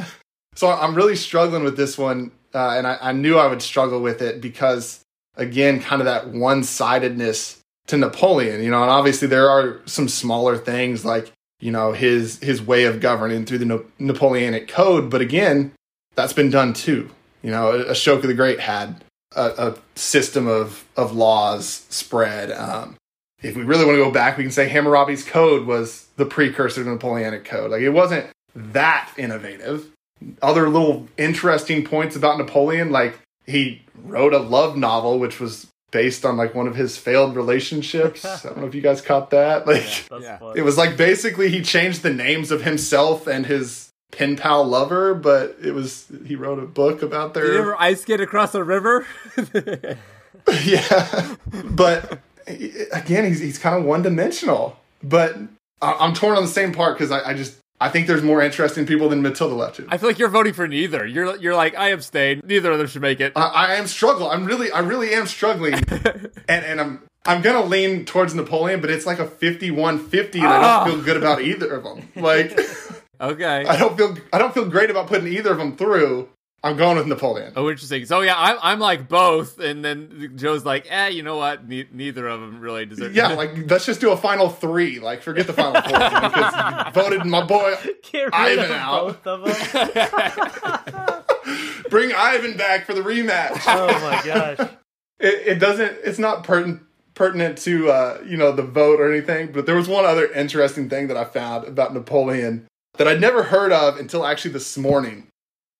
[LAUGHS] so I'm really struggling with this one, uh, and I, I knew I would struggle with it because, again, kind of that one-sidedness to Napoleon, you know, and obviously there are some smaller things like you know his his way of governing through the no- Napoleonic Code, but again, that's been done too you know, Ashoka the Great had a, a system of of laws spread. Um, if we really want to go back, we can say Hammurabi's Code was the precursor to the Napoleonic Code. Like it wasn't that innovative. Other little interesting points about Napoleon, like he wrote a love novel, which was based on like one of his failed relationships. [LAUGHS] I don't know if you guys caught that. Like, yeah, it was like basically he changed the names of himself and his pen pal lover, but it was he wrote a book about their.
Did you ever ice skate across a river? [LAUGHS]
yeah, but again, he's he's kind of one dimensional. But I- I'm torn on the same part because I, I just I think there's more interesting people than Matilda left to.
I feel like you're voting for neither. You're you're like I abstain. Neither of them should make it.
I, I am struggling. I'm really, I really am struggling, [LAUGHS] and and I'm I'm gonna lean towards Napoleon, but it's like a 51-50, and I
Ah.
don't feel good about either of them. Like [LAUGHS]
Okay.
I don't feel I don't feel great about putting either of them through. I'm going with Napoleon.
Oh, interesting. So yeah, I'm I'm like both, and then Joe's like, eh, you know what? Ne- neither of them really deserve.
Yeah, [LAUGHS] like let's just do a final three. Like forget the final four [LAUGHS] because voted my boy.
Get rid
Ivan
of
out.
both of them. [LAUGHS]
Bring Ivan back for the rematch.
Oh my gosh.
it, it doesn't it's not pertinent pertinent to uh, you know the vote or anything but there was one other interesting thing that i found about napoleon that i'd never heard of until actually this morning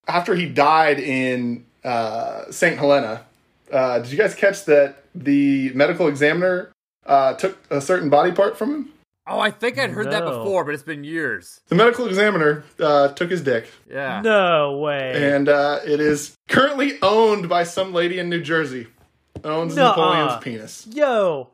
after he died in uh, st helena uh, did you guys catch that the medical examiner uh, took a certain body part from him
Oh, I think I'd heard that before, but it's been years.
the medical examiner uh, took his dick
Yeah.
No way.
and uh, it is currently owned by some lady in new jersey owns
Nuh-uh.
napoleon's penis
Yo.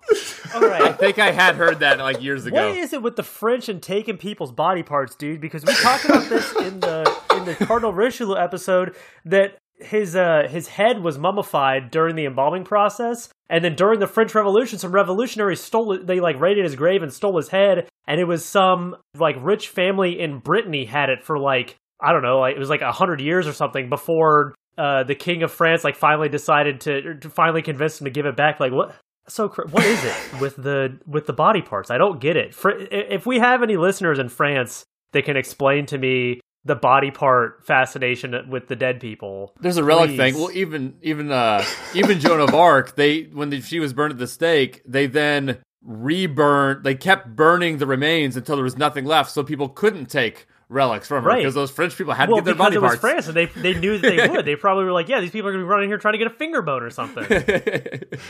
all right. [LAUGHS]
I think I had heard that like years ago.
What is it with the French and taking people's body parts, dude? Because we talked about this in the in the Cardinal Richelieu episode that his uh his head was mummified during the embalming process, and then during the French Revolution, some revolutionaries stole it. They like raided his grave and stole his head, and it was some like rich family in Brittany had it for like I don't know, like it was like a hundred years or something before. Uh, the king of France like finally decided to, to finally convince him to give it back. Like what? so what is it [LAUGHS] with the with the body parts i don't get it Fr- if we have any listeners in france that can explain to me the body part fascination with the dead people
There's a relic
Please.
thing. Well, even even uh even Joan of Arc, they when the, she was burned at the stake, they then reburned. They kept burning the remains until there was nothing left, so people couldn't take relics from her
Right.
because those French people had to
well
get their
because
body
it was
parts.
france and they they knew that they [LAUGHS] would they probably were like yeah these people are going to be running here trying to get a finger bone or something [LAUGHS]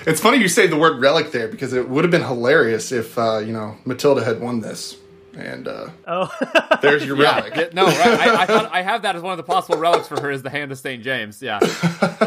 It's funny you say the word relic there because it would have been hilarious if uh, you know Matilda had won this. And uh,
oh [LAUGHS]
there's your relic.
yeah, no, right, I, I thought I have that as one of the possible relics for her is the hand of Saint James. Yeah.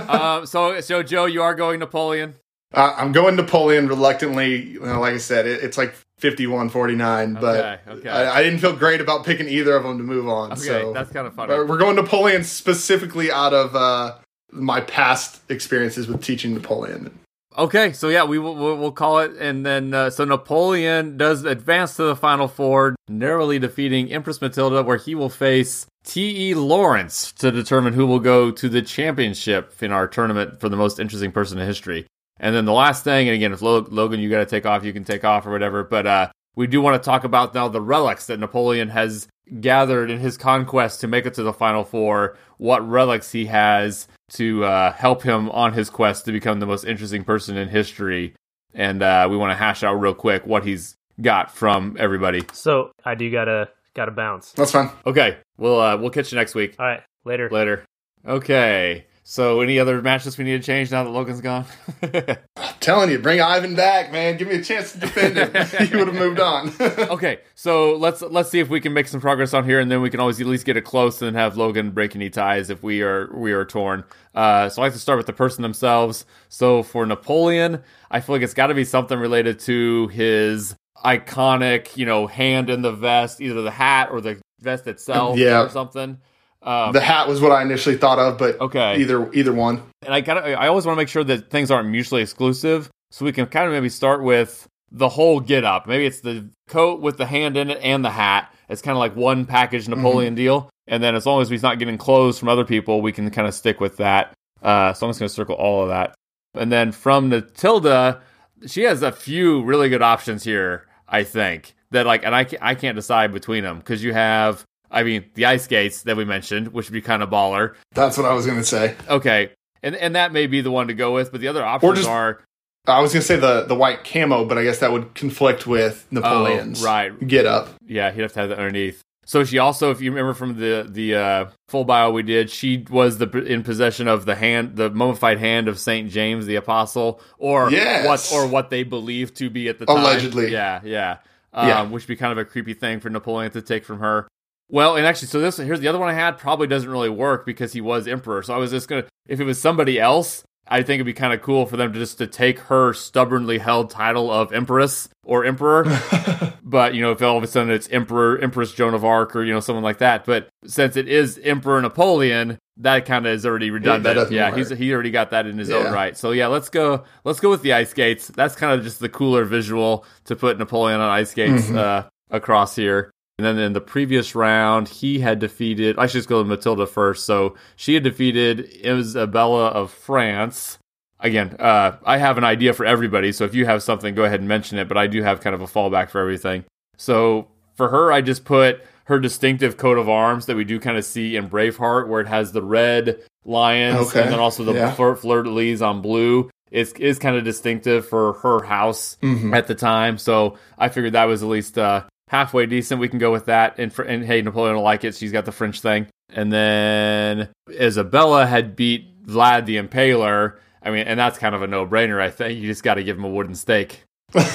um, so so Joe, you are going Napoleon.
Uh, I'm going Napoleon reluctantly. You know, like I said, it, it's like 51 49, but
Okay, okay.
I, I didn't feel great about picking either of them to move on.
Okay,
so
that's kind of funny.
We're going Napoleon specifically out of uh, my past experiences with teaching Napoleon.
Okay, so yeah, we will we'll, call it, and then uh, so Napoleon does advance to the final four, narrowly defeating Empress Matilda, where he will face T. E. Lawrence to determine who will go to the championship in our tournament for the most interesting person in history. And then the last thing, and again, if Logan, you got to take off, you can take off or whatever. But uh, we do want to talk about now the relics that Napoleon has gathered in his conquest to make it to the final four. What relics he has to uh, help him on his quest to become the most interesting person in history. And uh, we want to hash out real quick what he's got from everybody.
so i do gotta gotta bounce
That's fine.
Okay, we'll uh, we'll catch you next week.
all right later
Later. Okay. So, any other matches we need to change now that Logan's gone? [LAUGHS]
I'm telling you, bring Ivan back, man. Give me a chance to defend him. [LAUGHS] he would have moved on. [LAUGHS]
okay, so let's let's see if we can make some progress on here, and then we can always at least get it close and have Logan break any ties if we are we are torn. Uh, so I like to start with the person themselves. So for Napoleon, I feel like it's got to be something related to his iconic, you know, hand in the vest, either the hat or the vest itself,
Yeah.
or something. Um,
the hat was what I initially thought of, but
Okay.
either either one.
and I got I always want to make sure that things aren't mutually exclusive. So we can kind of maybe start with the whole get up. Maybe it's the coat with the hand in it and the hat. It's kind of like one package Napoleon deal. And then as long as he's not getting clothes from other people, we can kind of stick with that. Uh, so I'm just going to circle all of that. And then from Matilda, she has a few really good options here. I think that like, and I can't, I can't decide between them because you have. I mean, the ice skates that we mentioned, which would be kind of baller.
That's what I was gonna say.
Okay, and and that may be the one to go with, but the other options
just-
are
I was gonna say the the white camo, but I guess that would conflict with Napoleon's
Oh, right.
get up.
yeah, he'd have to have that underneath. So she also, if you remember from the the uh, full bio we did, she was the in possession of the hand, the mummified hand of Saint James the Apostle, or
Yes.
what or what they believed to be at the time.
Allegedly.
yeah, yeah, um,
Yeah.
which would be kind of a creepy thing for Napoleon to take from her. Well, and actually, so this here's the other one I had probably doesn't really work because he was emperor. So I was just gonna, if it was somebody else, I think it'd be kind of cool for them to just to take her stubbornly held title of Empress or Emperor. [LAUGHS] but, you know, if all of a sudden it's Emperor, Empress Joan of Arc or, you know, someone like that. But since it is Emperor Napoleon, that kind of is already redundant. Yeah, yeah he's he already got that in his yeah. own right. So yeah, let's go let's go with the ice skates. That's kind of just the cooler visual to put Napoleon on ice skates mm-hmm. uh, across here. And then in the previous round, he had defeated. I should just go to Matilda first. So she had defeated Isabella of France. Again, uh, I have an idea for everybody. So if you have something, go ahead and mention it. But I do have kind of a fallback for everything. So for her, I just put her distinctive coat of arms that we do kind of see in Braveheart, where it has the red lions okay. and then also the yeah. fleur de lis on blue. Is is kind of distinctive for her house mm-hmm. at the time. So I figured that was at least uh, halfway decent. We can go with that. And, for, and hey, Napoleon will like it. She's got the French thing. And then Isabella had beat Vlad the Impaler. I mean, and that's kind of a no brainer. I think you just got to give him a wooden stake.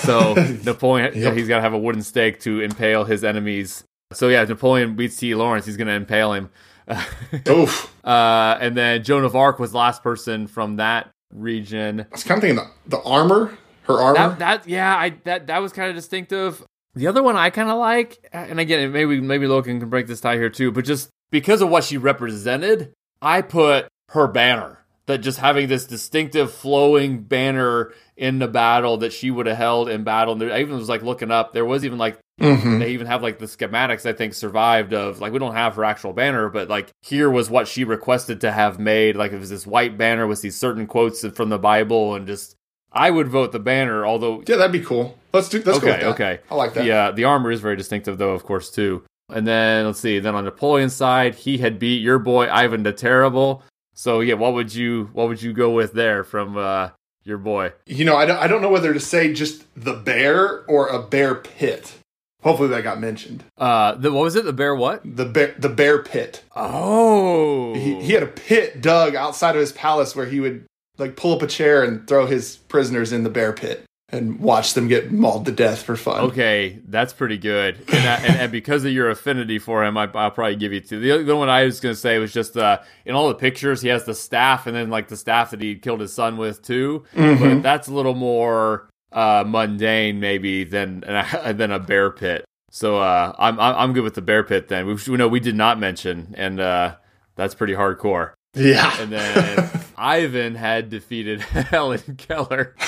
So [LAUGHS] Napoleon, yep. he's got to have a wooden stake to impale his enemies. So yeah, if Napoleon beats T. Lawrence, he's going to impale him. [LAUGHS] Oof. Uh, and then Joan of Arc was the last person from that region.
I was kind of thinking the, the armor, her armor.
That, that yeah, I that that was kind of distinctive. The other one I kind of like, and again, maybe maybe Logan can break this tie here too, but just because of what she represented, I put her banner. That just having this distinctive flowing banner in the battle that she would have held in battle. And I even was like looking up. There was even like mm-hmm. they even have like the schematics I think survived of like we don't have her actual banner, but like here was what she requested to have made. Like it was this white banner with these certain quotes from the Bible and just I would vote the banner, although
yeah, that'd be cool. Let's do. Let's
okay, okay.
I like that.
Yeah, the armor is very distinctive, though, of course, too. And then let's see. Then on Napoleon's side, he had beat your boy Ivan the Terrible. So yeah, what would you what would you go with there from uh, your boy?
You know, I don't, I don't know whether to say just the bear or a bear pit. Hopefully that got mentioned.
Uh, the, what was it? The bear what?
The bear the bear pit.
Oh,
he, he had a pit dug outside of his palace where he would like pull up a chair and throw his prisoners in the bear pit and watch them get mauled to death for fun.
Okay, that's pretty good. And, that, and, and, because of your affinity for him, I, will probably give you two. The other one I was going to say was just uh, in all the pictures, he has the staff and then like the staff that he killed his son with too. Mm-hmm. But that's a little more uh, mundane maybe than than a bear pit. So uh, I'm I'm good with the bear pit then. We, we know we did not mention, and uh, that's pretty hardcore.
Yeah.
And then Ivan had defeated [LAUGHS] Helen Keller. [LAUGHS]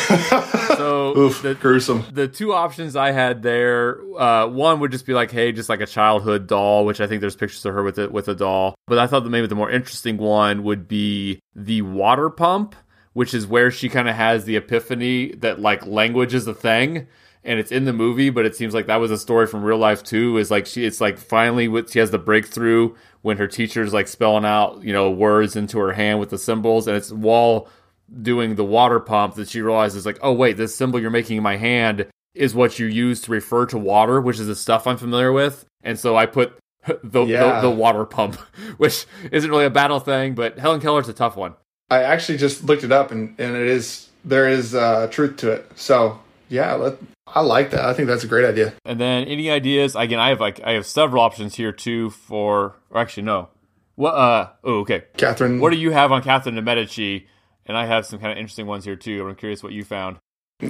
so Oof, the, gruesome.
The two options I had there, uh, one would just be like, hey, just like a childhood doll, which I think there's pictures of her with it with a doll. But I thought that maybe the more interesting one would be the water pump, which is where she kind of has the epiphany that like language is a thing and it's in the movie, but it seems like that was a story from real life too. Is like she, it's like finally with, she has the breakthrough when her teacher's like spelling out you know words into her hand with the symbols, and it's while doing the water pump that she realizes like, oh wait, this symbol you're making in my hand is what you use to refer to water, which is the stuff I'm familiar with, and so I put [LAUGHS] the, yeah. the, the water pump, [LAUGHS] which isn't really a battle thing, but Helen Keller's a tough one.
I actually just looked it up, and and it is there is uh, truth to it. So yeah, let, I like that. I think that's a great idea.
And then any ideas? Again, I have like I have several options here too for. Or actually, no. What? Uh. Oh, okay.
Catherine.
What do you have on Catherine de Medici? And I have some kind of interesting ones here too. I'm curious what you found.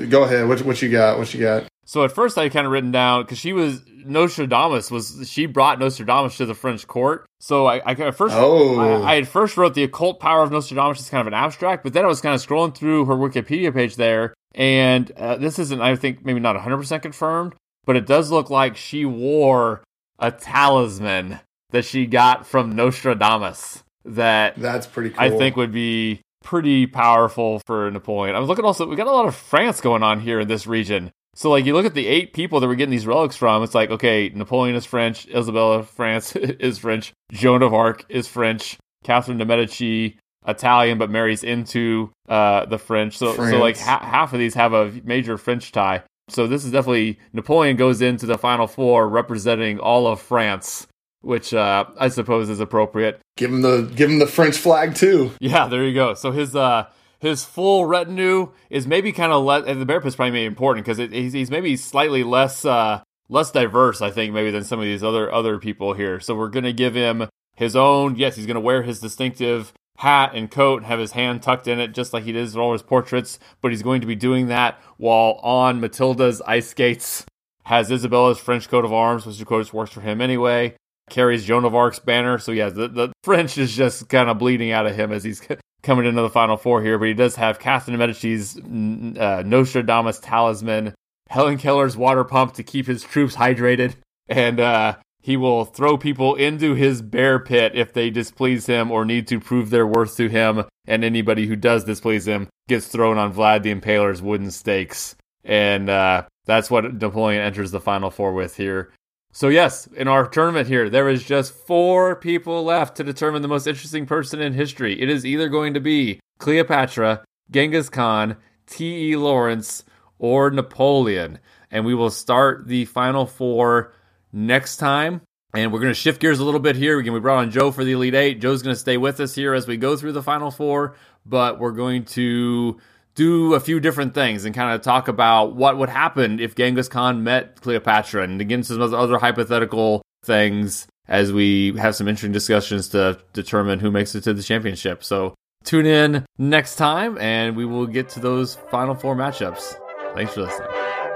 Go ahead. What what you got? What you got?
So at first I kind of written down because she was Nostradamus was she brought Nostradamus to the French court. So I, I at first oh. I, I had first wrote the occult power of Nostradamus as kind of an abstract, but then I was kind of scrolling through her Wikipedia page there, and uh, this isn't I think maybe not 100 percent confirmed, but it does look like she wore a talisman that she got from Nostradamus. That
that's pretty. cool.
I think would be pretty powerful for Napoleon. I was looking also, we got a lot of France going on here in this region. So like you look at the eight people that we're getting these relics from, it's like okay, Napoleon is French, Isabella France [LAUGHS] is French, Joan of Arc is French, Catherine de Medici Italian but marries into uh, the French. So France. so like ha- half of these have a major French tie. So this is definitely Napoleon goes into the final four representing all of France which uh, I suppose is appropriate.
Give him the give him the French flag too.
Yeah, there you go. So his uh, his full retinue is maybe kind of less. The bear pit's probably maybe important because he's, he's maybe slightly less uh, less diverse, I think, maybe than some of these other other people here. So we're gonna give him his own. Yes, he's gonna wear his distinctive hat and coat, have his hand tucked in it, just like he does in all his portraits. But he's going to be doing that while on Matilda's ice skates. Has Isabella's French coat of arms, which of course works for him anyway. Carries Joan of Arc's banner. So, yeah, the, the French is just kind of bleeding out of him as he's [LAUGHS] coming into the final four here. But he does have Catherine de Medici's uh, Nostradamus talisman, Helen Keller's water pump to keep his troops hydrated, and uh, he will throw people into his bear pit if they displease him or need to prove their worth to him. And anybody who does displease him gets thrown on Vlad the Impaler's wooden stakes. And uh, that's what Napoleon enters the final four with here. So, yes, in our tournament here, there is just four people left to determine the most interesting person in history. It is either going to be Cleopatra, Genghis Khan, T.E. Lawrence, or Napoleon. And we will start the final four next time. And we're going to shift gears a little bit here. Again, we brought on Joe for the Elite Eight. Joe's going to stay with us here as we go through the final four, but we're going to do a few different things and kind of talk about what would happen if Genghis Khan met Cleopatra and again some other hypothetical things as we have some interesting discussions to determine who makes it to the championship. So tune in next time and we will get to those final four matchups. Thanks for listening.